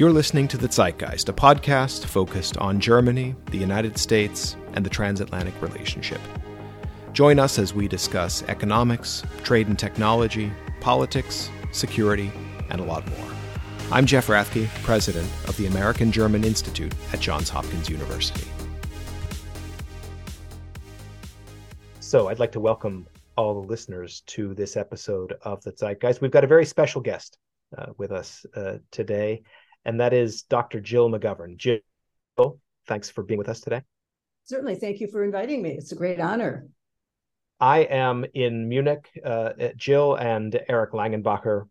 You're listening to The Zeitgeist, a podcast focused on Germany, the United States, and the transatlantic relationship. Join us as we discuss economics, trade and technology, politics, security, and a lot more. I'm Jeff Rathke, president of the American German Institute at Johns Hopkins University. So, I'd like to welcome all the listeners to this episode of The Zeitgeist. We've got a very special guest uh, with us uh, today and that is Dr. Jill McGovern. Jill, thanks for being with us today. Certainly. Thank you for inviting me. It's a great honor. I am in Munich. Uh, Jill and Eric Langenbacher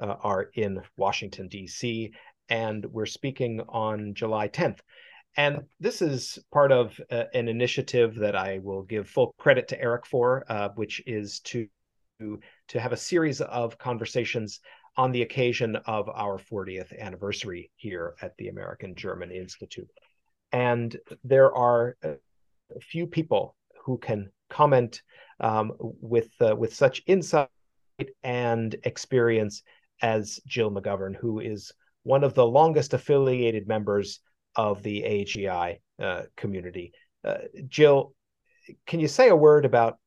uh, are in Washington, D.C., and we're speaking on July 10th. And this is part of uh, an initiative that I will give full credit to Eric for, uh, which is to to have a series of conversations on the occasion of our 40th anniversary here at the American German Institute. And there are few people who can comment um, with uh, with such insight and experience as Jill McGovern, who is one of the longest affiliated members of the AGI uh, community. Uh, Jill, can you say a word about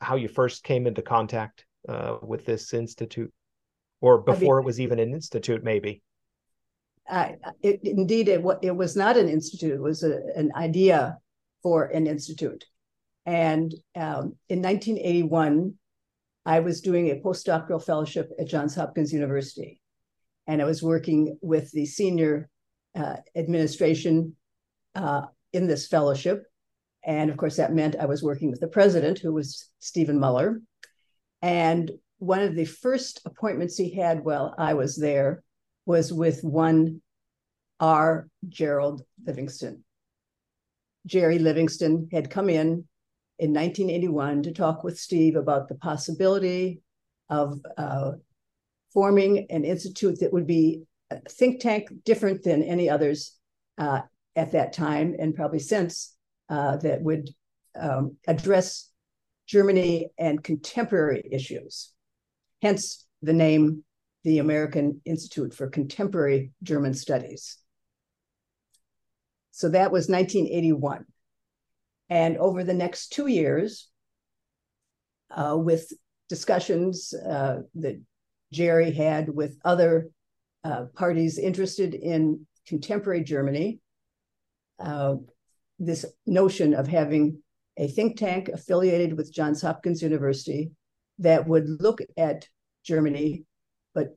how you first came into contact uh, with this institute? Or before I mean, it was even an institute, maybe. Uh, it, indeed, it, it was not an institute. It was a, an idea for an institute. And um, in 1981, I was doing a postdoctoral fellowship at Johns Hopkins University. And I was working with the senior uh, administration uh, in this fellowship. And of course, that meant I was working with the president, who was Steven Muller. And one of the first appointments he had while I was there was with one R. Gerald Livingston. Jerry Livingston had come in in 1981 to talk with Steve about the possibility of uh, forming an institute that would be a think tank different than any others uh, at that time and probably since uh, that would um, address Germany and contemporary issues hence the name the American Institute for Contemporary German Studies. So that was 1981. And over the next two years, uh, with discussions uh, that Jerry had with other uh, parties interested in contemporary Germany, uh, this notion of having a think tank affiliated with Johns Hopkins University that would look at Germany, but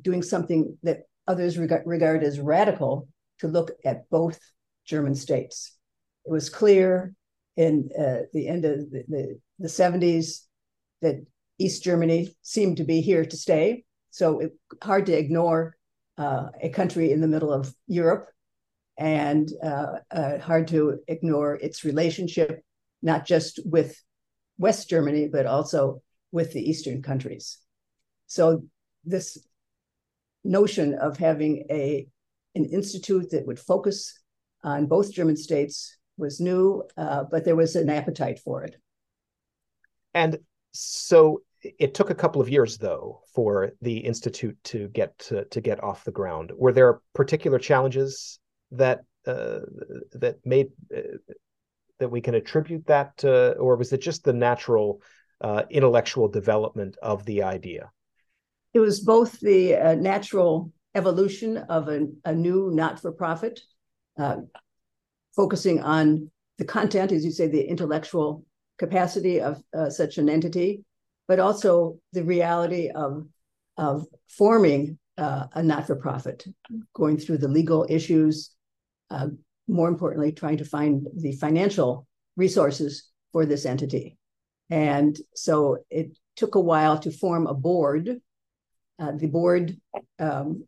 doing something that others reg- regard as radical to look at both German states. It was clear in uh, the end of the, the, the, 70s that East Germany seemed to be here to stay. So it, hard to ignore uh, a country in the middle of Europe and uh, uh hard to ignore its relationship, not just with West Germany, but also with the Eastern countries. So this notion of having a an institute that would focus on both German states was new, uh, but there was an appetite for it. And so it took a couple of years, though, for the institute to get to, to get off the ground. Were there particular challenges that uh, that made uh, that we can attribute that, to, or was it just the natural uh, intellectual development of the idea? It was both the uh, natural evolution of a, a new not for profit, uh, focusing on the content, as you say, the intellectual capacity of uh, such an entity, but also the reality of, of forming uh, a not for profit, going through the legal issues, uh, more importantly, trying to find the financial resources for this entity. And so it took a while to form a board. Uh, the board um,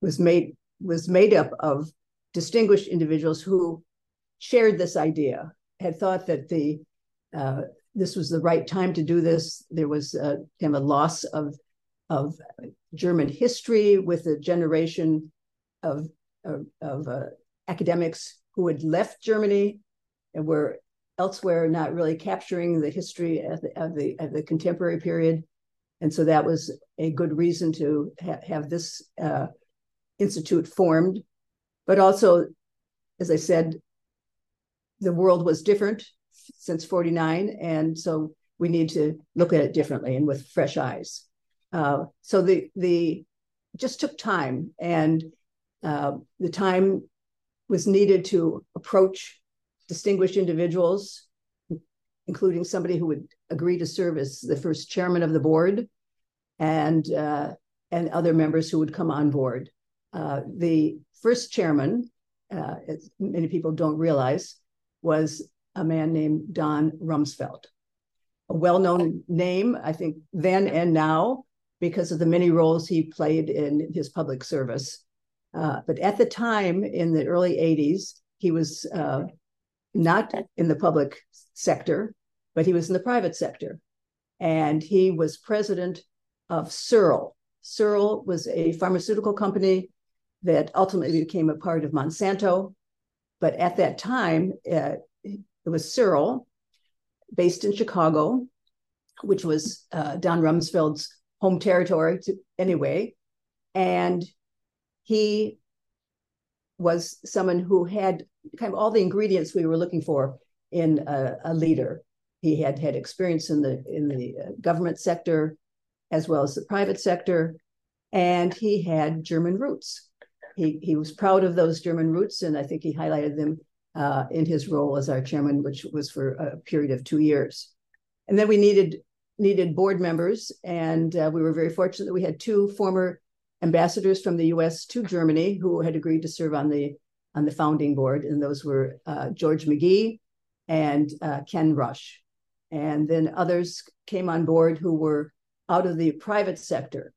was made was made up of distinguished individuals who shared this idea, had thought that the uh, this was the right time to do this. There was uh, kind of a loss of of German history with a generation of of, of uh, academics who had left Germany and were elsewhere not really capturing the history of the, of the, of the contemporary period. And so that was a good reason to ha- have this uh, institute formed, but also, as I said, the world was different since 49. And so we need to look at it differently and with fresh eyes. Uh, so the the just took time, and uh, the time was needed to approach distinguished individuals, including somebody who would agree to serve as the first chairman of the board, and uh, and other members who would come on board. Uh, the first chairman, uh, as many people don't realize, was a man named Don Rumsfeld, a well-known name, I think, then and now, because of the many roles he played in his public service. Uh, but at the time, in the early 80s, he was uh, not in the public sector, but he was in the private sector. And he was president of Searle. Searle was a pharmaceutical company that ultimately became a part of Monsanto. But at that time, uh, it was Searle, based in Chicago, which was uh, Don Rumsfeld's home territory to, anyway. And he was someone who had kind of all the ingredients we were looking for in a, a leader. He had had experience in the in the uh, government sector as well as the private sector, and he had German roots. He he was proud of those German roots, and I think he highlighted them uh, in his role as our chairman, which was for a period of two years. And then we needed needed board members, and uh, we were very fortunate that we had two former ambassadors from the U.S. to Germany who had agreed to serve on the on the founding board, and those were uh, George McGhee and uh, Ken Rush. And then others came on board who were out of the private sector,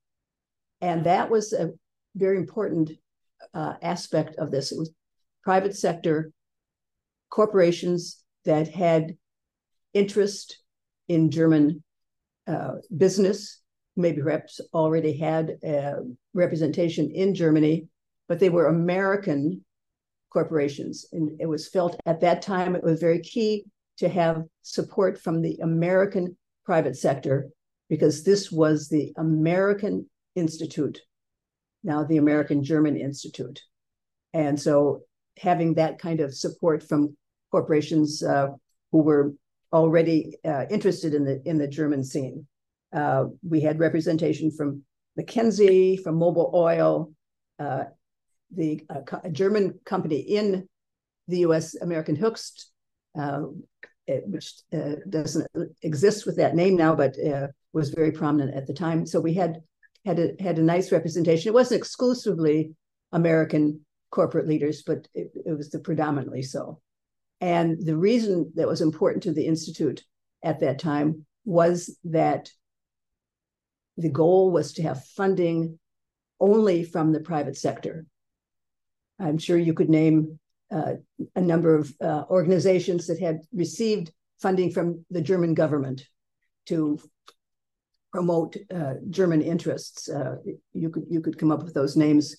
and that was a very important uh, aspect of this. It was private sector corporations that had interest in German uh, business, maybe perhaps already had representation in Germany, but they were American corporations. And it was felt at that time it was very key to have support from the American private sector because this was the American Institute, now the American German Institute. And so having that kind of support from corporations uh, who were already uh, interested in the in the German scene. Uh, we had representation from McKinsey, from Mobil Oil, uh, the uh, German company in the U.S. American Hoechst, uh, it, which doesn't exist with that name now, but was very prominent at the time. So we had had a, had a nice representation. It wasn't exclusively American corporate leaders, but it, it was the predominantly so. And the reason that was important to the Institute at that time was that the goal was to have funding only from the private sector. I'm sure you could name uh, a number of uh, organizations that had received funding from the German government to promote uh, German interests. Uh, you could you could come up with those names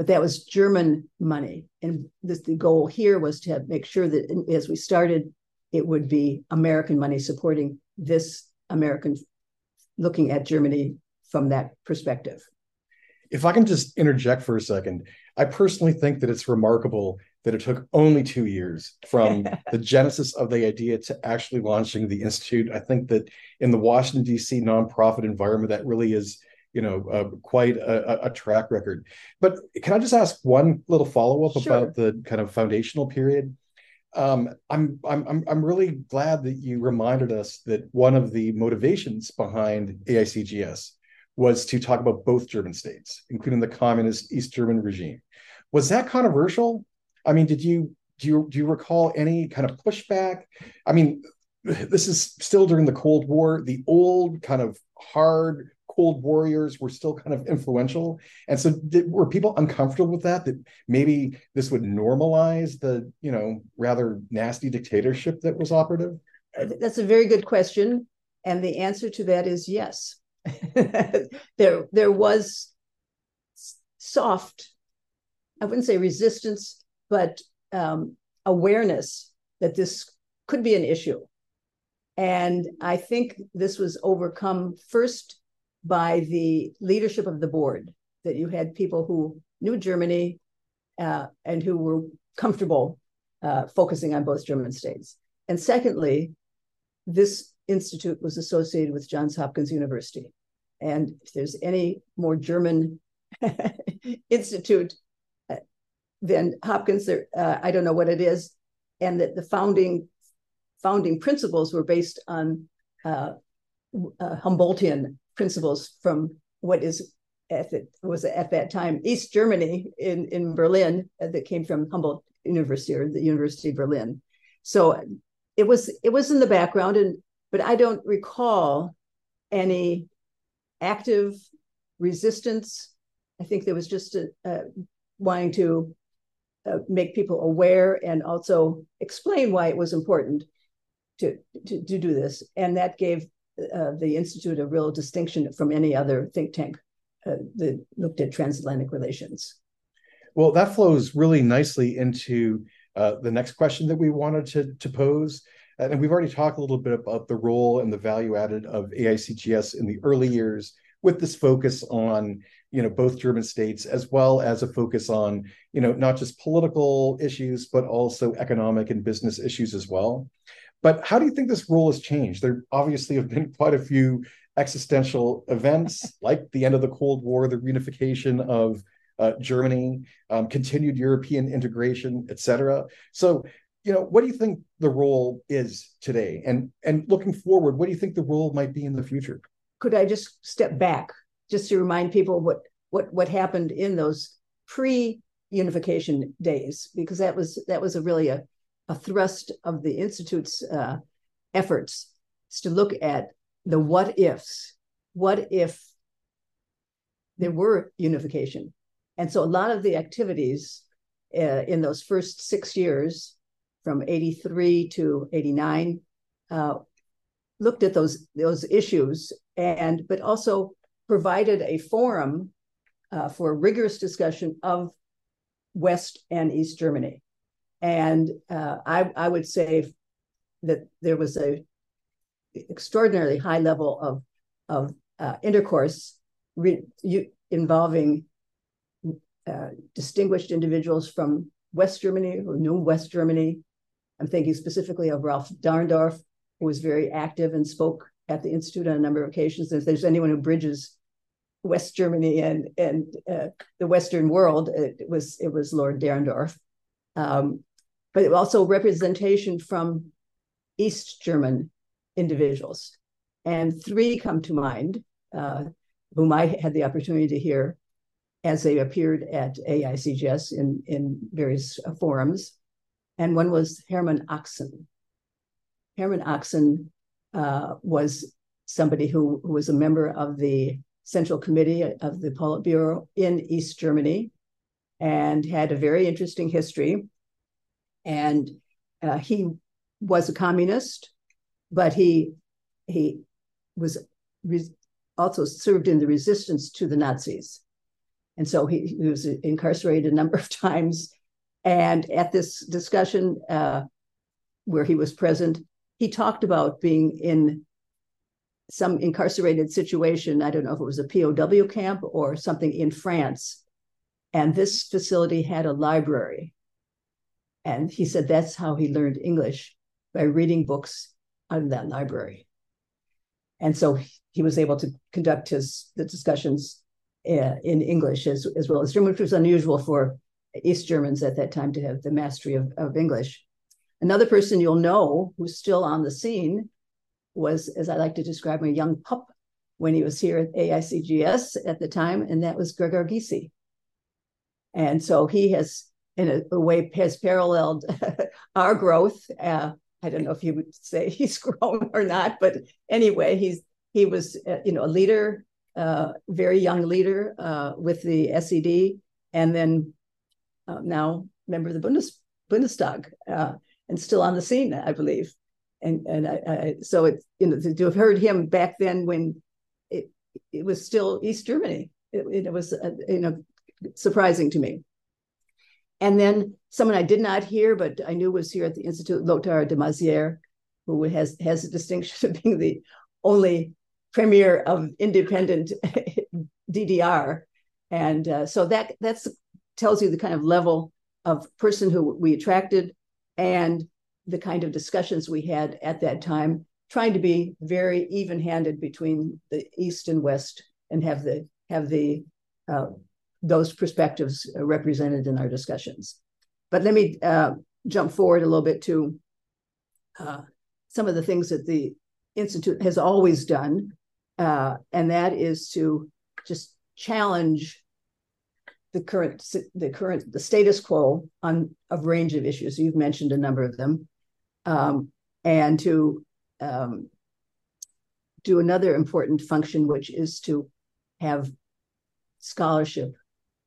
but that was German money. And this, the goal here was to have, make sure that as we started, it would be American money supporting this American, looking at Germany from that perspective. If I can just interject for a second, I personally think that it's remarkable that it took only two years from the genesis of the idea to actually launching the institute. I think that in the Washington D.C. nonprofit environment, that really is you know uh, quite a, a, track record. But can I just ask one little follow up sure. about the kind of foundational period? Um, I'm I'm I'm really glad that you reminded us that one of the motivations behind AICGS was to talk about both German states, including the communist East German regime. Was that controversial? I mean, did you do you do you recall any kind of pushback? I mean, this is still during the Cold War. The old kind of hard cold warriors were still kind of influential and so did, were people uncomfortable with that that maybe this would normalize the you know rather nasty dictatorship that was operative that's a very good question and the answer to that is yes there there was soft i wouldn't say resistance but um, awareness that this could be an issue and i think this was overcome first by the leadership of the board, that you had people who knew Germany, uh, and who were comfortable uh, focusing on both German states. And secondly, this institute was associated with Johns Hopkins University. And if there's any more German institute uh, than Hopkins, there, uh, I don't know what it is, and that the founding founding principles were based on uh, uh, Humboldtian principles from what is at the, was at that time East Germany in in Berlin uh, that came from Humboldt University or the University of Berlin. So it was it was in the background, and but I don't recall any active resistance. I think there was just a, a wanting to uh, make people aware and also explain why it was important to, to, to do this. And that gave uh, the Institute a real distinction from any other think tank uh, that looked at transatlantic relations. Well, that flows really nicely into uh, the next question that we wanted to, to pose. And we've already talked a little bit about the role and the value added of AICGS in the early years with this focus on you know both german states as well as a focus on you know not just political issues but also economic and business issues as well. But how do you think this role has changed? There obviously have been quite a few existential events like the end of the cold war the reunification of uh, germany um, continued european integration etc so you know what do you think the role is today? And and looking forward what do you think the role might be in the future? Could I just step back just to remind people what what what happened in those pre unification days? Because that was that was a really a, a thrust of the institute's uh, efforts is to look at the what ifs. What if there were unification? And so a lot of the activities uh, in those first six years from 83 to 89 uh, looked at those those issues and but also provided a forum uh, for rigorous discussion of West and East Germany. And uh, I, I would say that there was a extraordinarily high level of of uh, intercourse re- you, involving uh, distinguished individuals from West Germany who knew West Germany. I'm thinking specifically of Ralph Dahrendorf, who was very active and spoke at the Institute on a number of occasions. If there's anyone who bridges West Germany and and uh, the Western world, it was it was Lord Dahrendorf, um, but also representation from East German individuals, and three come to mind, uh, whom I had the opportunity to hear as they appeared at AICGS in in various uh, forums, and one was Hermann Axen, Hermann Axen uh, was somebody who, who was a member of the Central Committee of the Politburo in East Germany and had a very interesting history. And uh, he was a communist, but he he was re- also served in the resistance to the Nazis. And so he, he, was incarcerated a number of times. And at this discussion uh, where he was present, he talked about being in some incarcerated situation. I don't know if it was a POW camp or something in France. And this facility had a library. And he said that's how he learned English by reading books out of that library. And so he was able to conduct his the discussions uh, in English as, as well as German, which was unusual for East Germans at that time to have the mastery of, of English. Another person you'll know who's still on the scene was, as I like to describe him, a young pup when he was here at AICGS at the time, and that was Gregor Gysi. And so he has, in a, a way, has paralleled our growth. Uh, I don't know if you would say he's grown or not, but anyway, he's he was, uh, you know, a leader, uh, very young leader uh, with the SED, and then uh, now member of the Bundes, Bundestag. Uh, and still on the scene, I believe. And and I, I, so it's you know to have heard him back then when it it was still East Germany, it, it was uh, you know surprising to me. And then someone I did not hear, but I knew was here at the Institute, Lothar de Maizière, who has has the distinction of being the only premier of independent DDR, and uh, so that that's tells you the kind of level of person who we attracted and the kind of discussions we had at that time, trying to be very even-handed between the East and West and have the have the uh, those perspectives represented in our discussions. But let me uh, jump forward a little bit to uh, some of the things that the Institute has always done, uh, and that is to just challenge the current the current the status quo on a range of issues. You've mentioned a number of them, um, and to um, do another important function, which is to have scholarship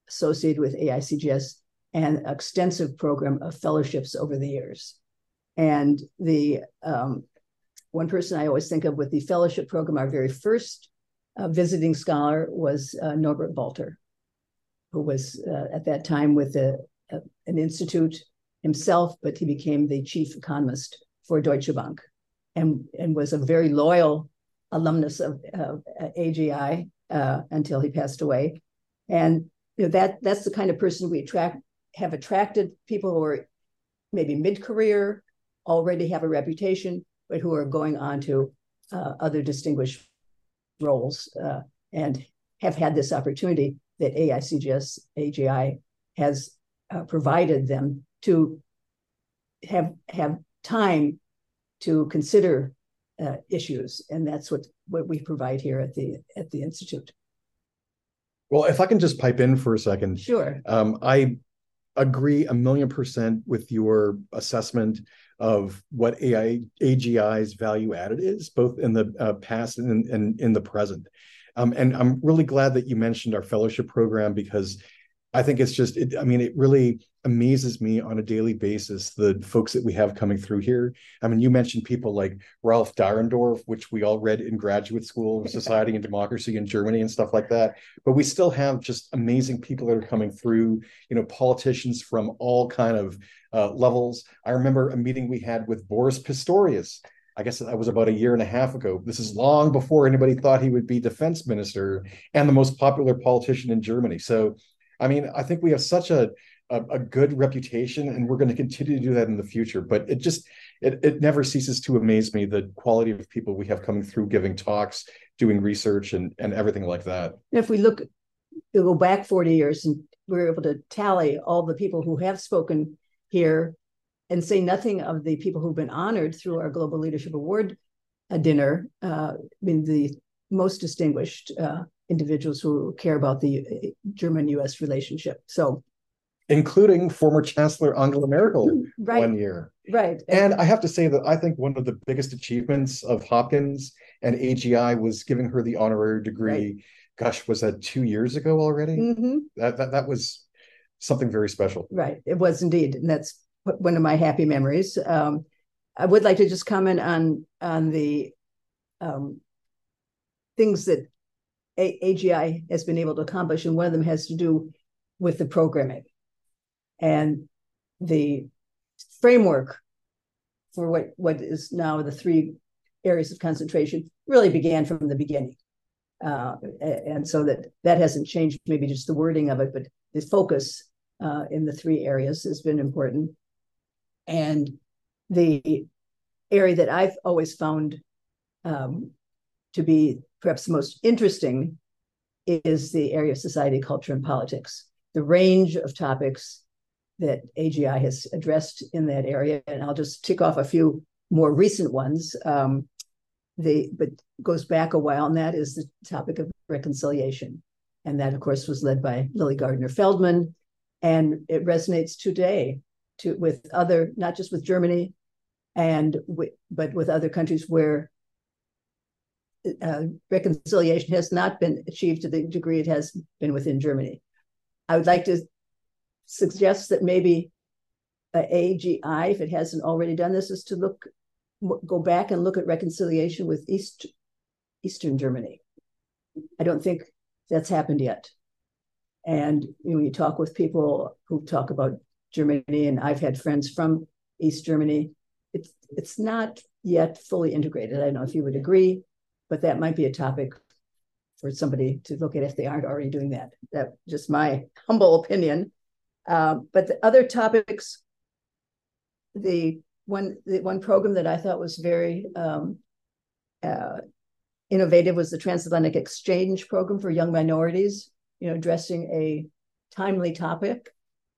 associated with AICGS and an extensive program of fellowships over the years. And the um, one person I always think of with the fellowship program, our very first uh, visiting scholar was uh, Norbert Walter, who was uh, at that time with a, a, an institute himself, but he became the chief economist for Deutsche Bank and, and was a very loyal alumnus of, of AGI uh, until he passed away. And you know, that that's the kind of person we attract have attracted people who are maybe mid-career, already have a reputation, but who are going on to uh, other distinguished roles uh, and have had this opportunity that AICGS AGI has uh, provided them to have have time to consider uh, issues, and that's what what we provide here at the at the institute. Well, if I can just pipe in for a second, sure. Um, I agree a million percent with your assessment of what AI AGI's value added is, both in the uh, past and in, in, in the present. Um, and I'm really glad that you mentioned our fellowship program because I think it's just, it, I mean, it really amazes me on a daily basis the folks that we have coming through here. I mean, you mentioned people like Ralph Dahrendorf, which we all read in graduate school, Society and Democracy in Germany and stuff like that. But we still have just amazing people that are coming through. You know, politicians from all kind of uh, levels. I remember a meeting we had with Boris Pistorius. I guess that was about a year and a half ago. This is long before anybody thought he would be defense minister and the most popular politician in Germany. So I mean, I think we have such a a, a good reputation, and we're going to continue to do that in the future. But it just it it never ceases to amaze me the quality of people we have coming through, giving talks, doing research, and and everything like that. If we look, we go back forty years, and we're able to tally all the people who have spoken here, and say nothing of the people who've been honored through our Global Leadership Award uh, dinner. Uh, I mean, the most distinguished uh, individuals who care about the uh, German US relationship. So, including former Chancellor Angela Merkel right, one year. Right. And I have to say that I think one of the biggest achievements of Hopkins and AGI was giving her the honorary degree. Right. Gosh, was that two years ago already? Mm-hmm. That, that that was something very special. Right. It was indeed. And that's one of my happy memories. Um, I would like to just comment on on the um, things that a- AGI has been able to accomplish, and one of them has to do with the programming and the framework for what what is now the three areas of concentration really began from the beginning, uh, and so that that hasn't changed. Maybe just the wording of it, but the focus uh, in the three areas has been important, and the area that I've always found um, to be perhaps the most interesting is the area of society, culture, and politics. The range of topics that AGI has addressed in that area, and I'll just tick off a few more recent ones. Um, the but goes back a while, and that is the topic of reconciliation, and that of course was led by Lily Gardner Feldman, and it resonates today to with other, not just with Germany, and but with other countries where uh, reconciliation has not been achieved to the degree it has been within Germany. I would like to suggest that maybe AGI, if it hasn't already done this, is to look go back and look at reconciliation with East Eastern Germany. I don't think that's happened yet. And you know, you talk with people who talk about Germany, and I've had friends from East Germany. It's it's not yet fully integrated. I don't know if you would agree but that might be a topic for somebody to look at if they aren't already doing that. That just my humble opinion. Uh, but the other topics, the one the one program that I thought was very um, uh, innovative was the Transatlantic Exchange Program for Young Minorities. You know, addressing a timely topic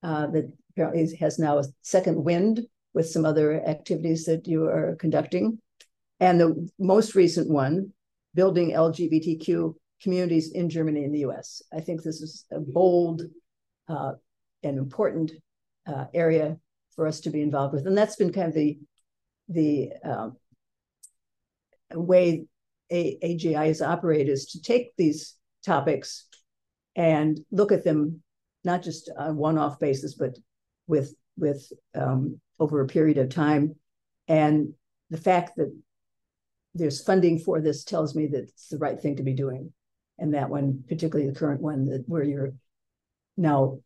uh, that apparently has now a second wind with some other activities that you are conducting. And the most recent one, building LGBTQ communities in Germany and the US. I think this is a bold uh, and important uh, area for us to be involved with. And that's been kind of the, the um, way a- AGI is operated is to take these topics and look at them not just on a one-off basis, but with with um, over a period of time. And the fact that there's funding for this tells me that it's the right thing to be doing. And that one, particularly the current one, that where you're now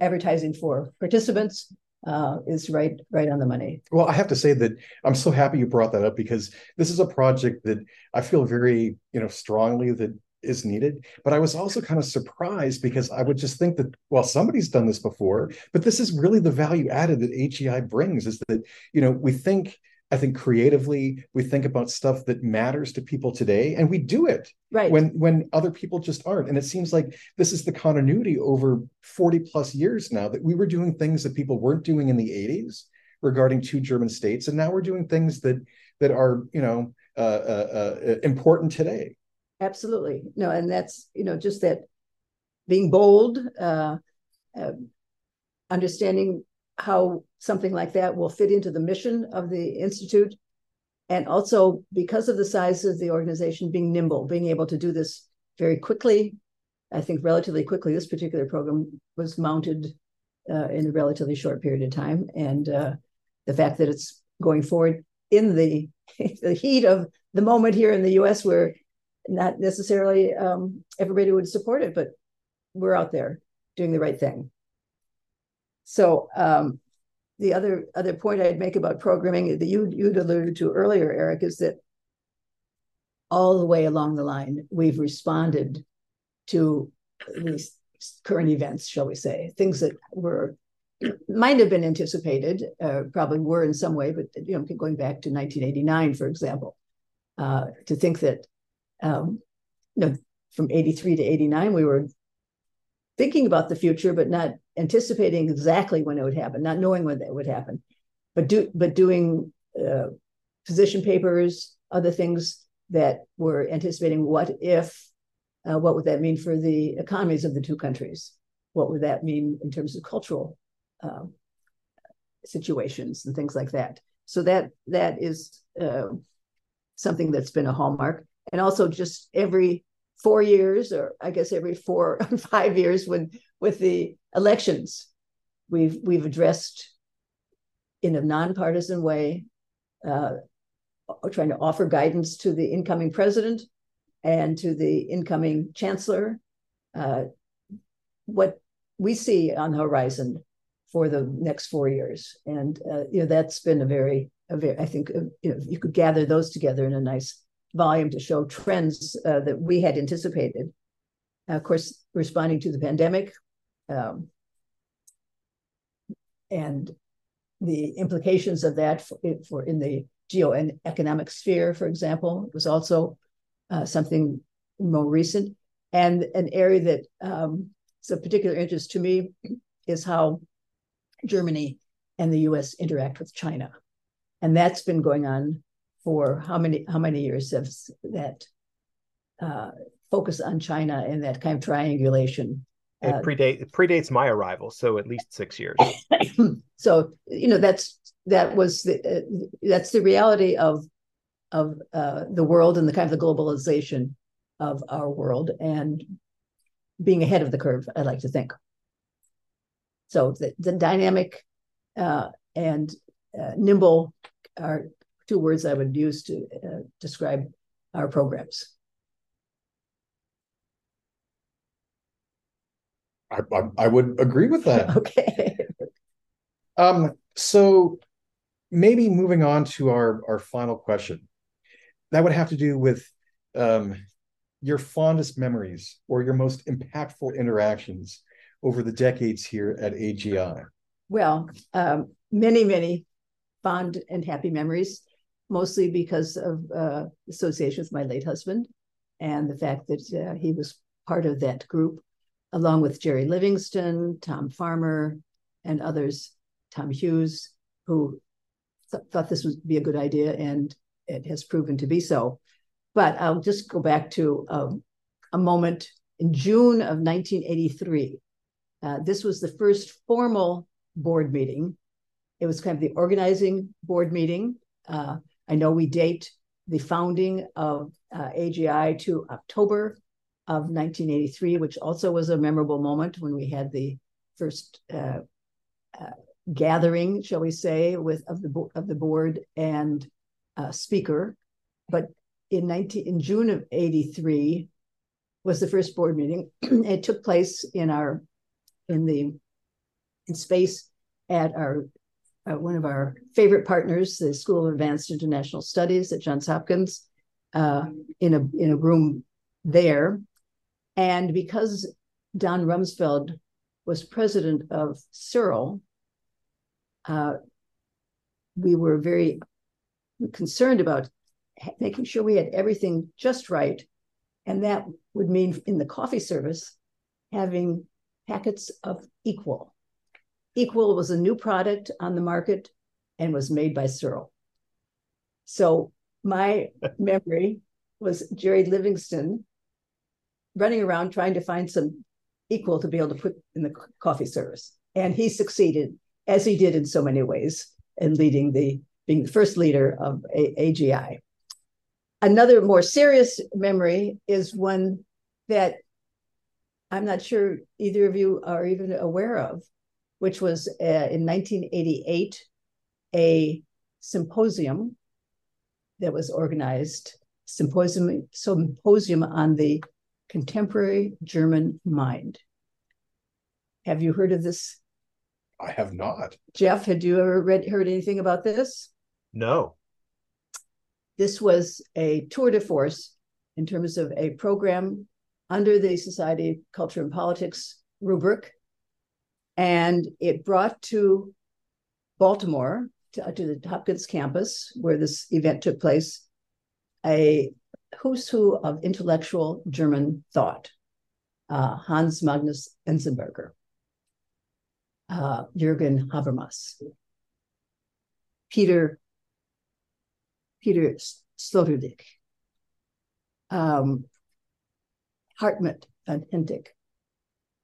advertising for participants uh, is right right on the money. Well, I have to say that I'm so happy you brought that up because this is a project that I feel very you know strongly that is needed. But I was also kind of surprised because I would just think that, well, somebody's done this before, but this is really the value added that HEI brings is that, you know, we think, I think creatively, we think about stuff that matters to people today, and we do it right when when other people just aren't. And it seems like this is the continuity over 40 plus years now that we were doing things that people weren't doing in the 80s regarding two German states, and now we're doing things that that are, you know, uh, uh, uh, important today absolutely. No and that's you know just that being bold uh, uh, understanding how something like that will fit into the mission of the institute. And also because of the size of the organization being nimble being able to do this very quickly. I think relatively quickly this particular program was mounted uh, in a relatively short period of time. And uh, the fact that it's going forward in the the heat of the moment here in the us where not necessarily um, everybody would support it, but we're out there doing the right thing. So um, the other other point I'd make about programming that you you'd alluded to earlier, Eric, is that all the way along the line we've responded to these current events, shall we say, things that were might have been anticipated, uh, probably were in some way, but you know, going back to 1989, for example, uh, to think that um, you know, from 83 to 89, we were thinking about the future, but not anticipating exactly when it would happen, not knowing when that would happen, but do but doing uh, position papers, other things that were anticipating what if, uh, what would that mean for the economies of the two countries? What would that mean in terms of cultural uh, situations and things like that? So that that is uh, something that's been a hallmark and also just every four years, or I guess every four or five years, when with the elections, we've we've addressed in a nonpartisan way, uh, trying to offer guidance to the incoming president and to the incoming chancellor, uh, what we see on the horizon for the next four years, and uh, you know that's been a very, a very I think uh, you know you could gather those together in a nice volume to show trends uh, that we had anticipated. Uh, of course, responding to the pandemic um, and the implications of that for, for in the geo and economic sphere, for example, was also uh, something more recent. And an area that um, is of particular interest to me is how Germany and the US interact with China. And that's been going on for how many how many years of that uh, focus on China and that kind of triangulation. It uh, predate it predates my arrival, so at least six years. so you know that's that was the, uh, that's the reality of of uh, the world and the kind of the globalization of our world and being ahead of the curve. I like to think. So the, the dynamic uh, and uh, nimble are two words I would use to uh, describe our programs. I, I, I would agree with that. okay. Um, so maybe moving on to our, our final question. That would have to do with um, your fondest memories or your most impactful interactions over the decades here at AGI? Well, um, many, many fond and happy memories, mostly because of uh, association with my late husband and the fact that uh, he was part of that group, along with Jerry Livingston, Tom Farmer, and others, Tom Hughes, who th- thought this would be a good idea, and it has proven to be so. But I'll just go back to um, a moment in June of 1983. Uh, this was the first formal board meeting. It was kind of the organizing board meeting. Uh, I know we date the founding of uh, AGI to October of 1983, which also was a memorable moment when we had the first uh, uh, gathering, shall we say, with of the of the board and uh, speaker. But in 19 in June of 83 was the first board meeting. it took place in our in the in space at our uh, one of our favorite partners, the School of Advanced International Studies at Johns Hopkins, uh, in a in a room there, and because Don Rumsfeld was president of Searle, uh, we were very concerned about making sure we had everything just right, and that would mean in the coffee service having packets of Equal. Equal was a new product on the market and was made by Searle. So my memory was Jerry Livingston running around trying to find some Equal to be able to put in the coffee service. And he succeeded, as he did in so many ways, in leading the being the first leader of a- AGI. Another more serious memory is one that I'm not sure either of you are even aware of, which was uh, in 1988 a symposium that was organized symposium symposium on the contemporary German mind. Have you heard of this? I have not. Jeff, had you ever read heard anything about this? No. This was a tour de force in terms of a program under the Society of Culture and Politics rubric. And it brought to Baltimore, to, to the Hopkins campus where this event took place, a who's who of intellectual German thought. Uh, Hans Magnus Enzensberger, uh, Jürgen Habermas, Peter Peter Sloterdijk, um, Hartmut von Hentig.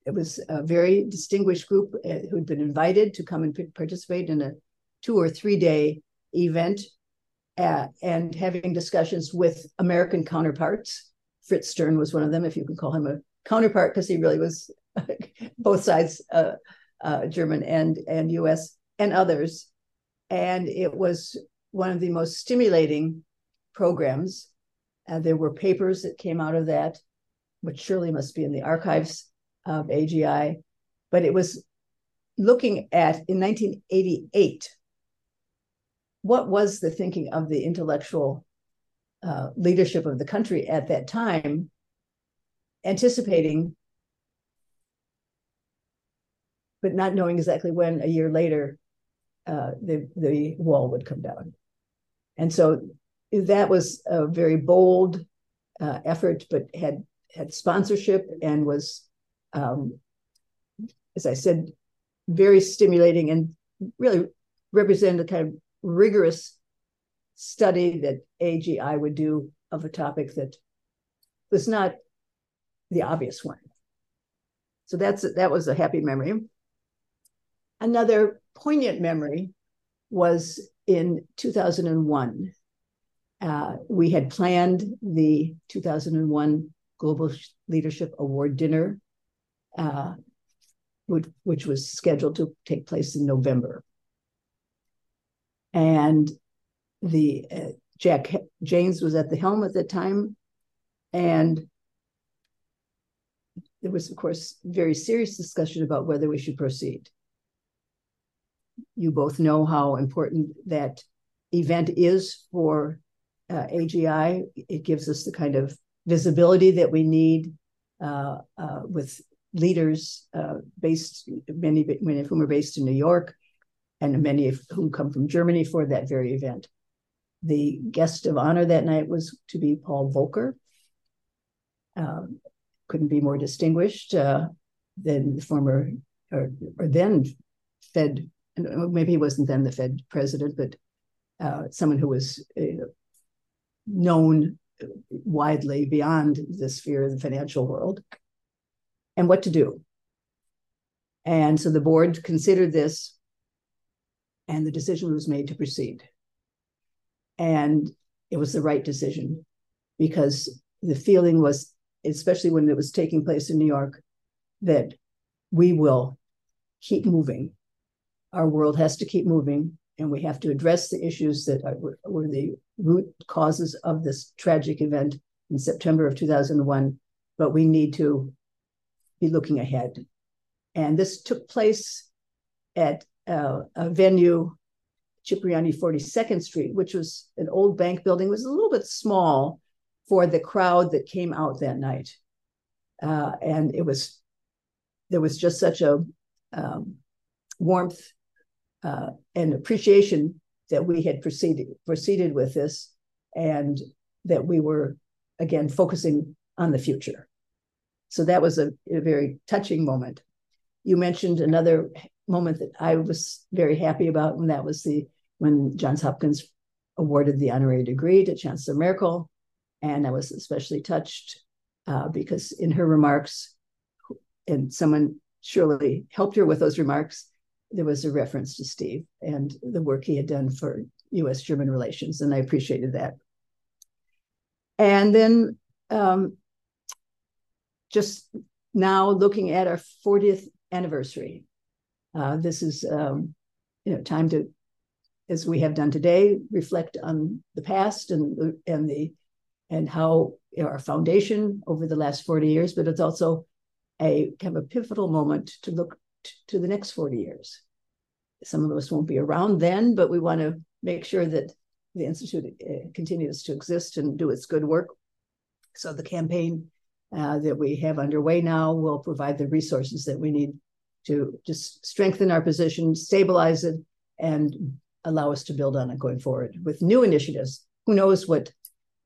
It was a very distinguished group uh, who'd been invited to come and participate in a two or three day event uh, and having discussions with American counterparts. Fritz Stern was one of them, if you can call him a counterpart, because he really was both sides, uh, uh, German and and U.S. and others. And it was one of the most stimulating programs. Uh, there were papers that came out of that, which surely must be in the archives of AGI. But it was looking at in 1988 what was the thinking of the intellectual uh, leadership of the country at that time, anticipating, but not knowing exactly when a year later uh, the the wall would come down. And so that was a very bold uh, effort, but had had sponsorship and was, um, as I said, very stimulating and really represented the kind of rigorous study that AGI would do of a topic that was not the obvious one. So that's that was a happy memory. Another poignant memory was in 2001. Uh, we had planned the 2001 Global Leadership Award dinner, uh, which, which was scheduled to take place in November. And the uh, Jack Janes was at the helm at that time, and there was, of course, very serious discussion about whether we should proceed you both know how important that event is for uh, AGI. It gives us the kind of visibility that we need uh, uh, with leaders uh, based, many, many of whom are based in New York, and many of whom come from Germany for that very event. The guest of honor that night was to be Paul Volcker. Um, couldn't be more distinguished uh, than the former or, or then Fed, maybe he wasn't then the Fed president, but uh, someone who was uh, known widely beyond the sphere of the financial world, and what to do. And so the board considered this, and the decision was made to proceed. And it was the right decision because the feeling was, especially when it was taking place in New York, that we will keep moving. Our world has to keep moving, and we have to address the issues that are, were the root causes of this tragic event in September of 2001. But we need to be looking ahead. And this took place at uh, a venue, Cipriani 42nd Street, which was an old bank building, it was a little bit small for the crowd that came out that night. Uh, and it was there was just such a um, warmth uh, and appreciation that we had proceeded proceeded with this, and that we were again focusing on the future. So that was a, a very touching moment. You mentioned another moment that I was very happy about, and that was the when Johns Hopkins awarded the honorary degree to Chancellor Merkel, and I was especially touched uh, because in her remarks, and someone surely helped her with those remarks, there was a reference to Steve and the work he had done for US German relations, and I appreciated that. And then um, just now looking at our 40th anniversary, uh, this is um, you know time to, as we have done today, reflect on the past and and the and how you know, our foundation over the last 40 years, but it's also a kind of a pivotal moment to look t- to the next 40 years. Some of us won't be around then, but we want to make sure that the Institute uh, continues to exist and do its good work. So the campaign uh, that we have underway now will provide the resources that we need to just strengthen our position, stabilize it, and allow us to build on it going forward with new initiatives. Who knows what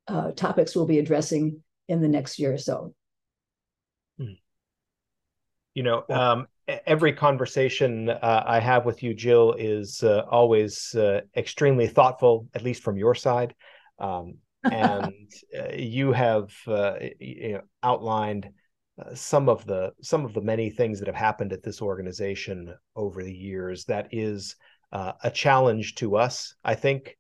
uh, topics we'll be addressing in the next year or so. Hmm. You know, um, every conversation uh, I have with you, Jill, is uh, always uh, extremely thoughtful, at least from your side. Um, and uh, you have uh, you know, outlined uh, some of the some of the many things that have happened at this organization over the years. That is a challenge to us, I think,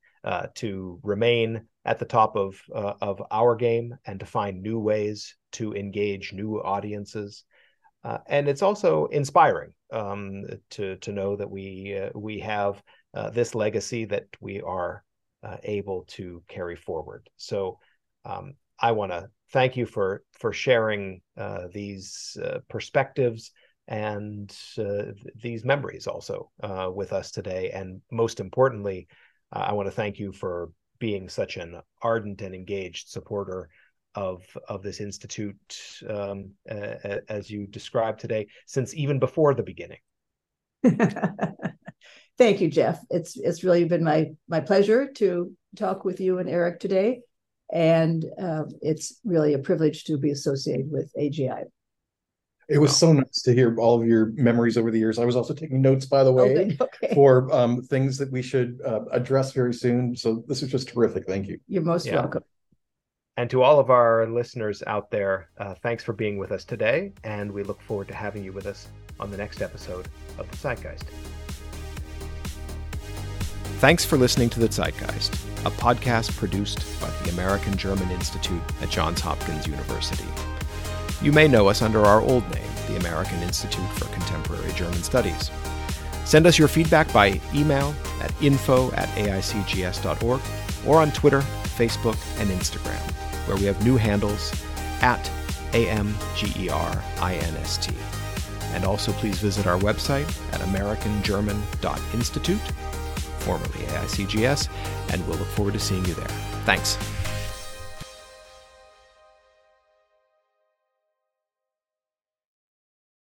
to remain at the top of of our game and to find new ways to engage new audiences. Uh, and it's also inspiring um, to to know that we uh, we have uh, this legacy that we are uh, able to carry forward. So um, I want to thank you for for sharing uh, these uh, perspectives and these memories also with us today. And most importantly, I want to thank you for being such an ardent and engaged supporter of of this institute um, uh, as you described today since even before the beginning thank you jeff it's it's really been my my pleasure to talk with you and eric today and uh, it's really a privilege to be associated with agi it was so nice to hear all of your memories over the years. I was also taking notes, by the way, okay, okay. for um, things that we should uh, address very soon. So this is just terrific. Thank you. You're most yeah. welcome. And to all of our listeners out there, uh, thanks for being with us today, and we look forward to having you with us on the next episode of The Zeitgeist. Thanks for listening to The Zeitgeist, a podcast produced by the American German Institute at Johns Hopkins University. You may know us under our old name, the American Institute for Contemporary German Studies. Send us your feedback by email at info at aicgs.org or on Twitter, Facebook, and Instagram where we have new handles at AMGERINST. And also please visit our website at AmericanGerman.Institute, formerly AICGS, and we'll look forward to seeing you there. Thanks.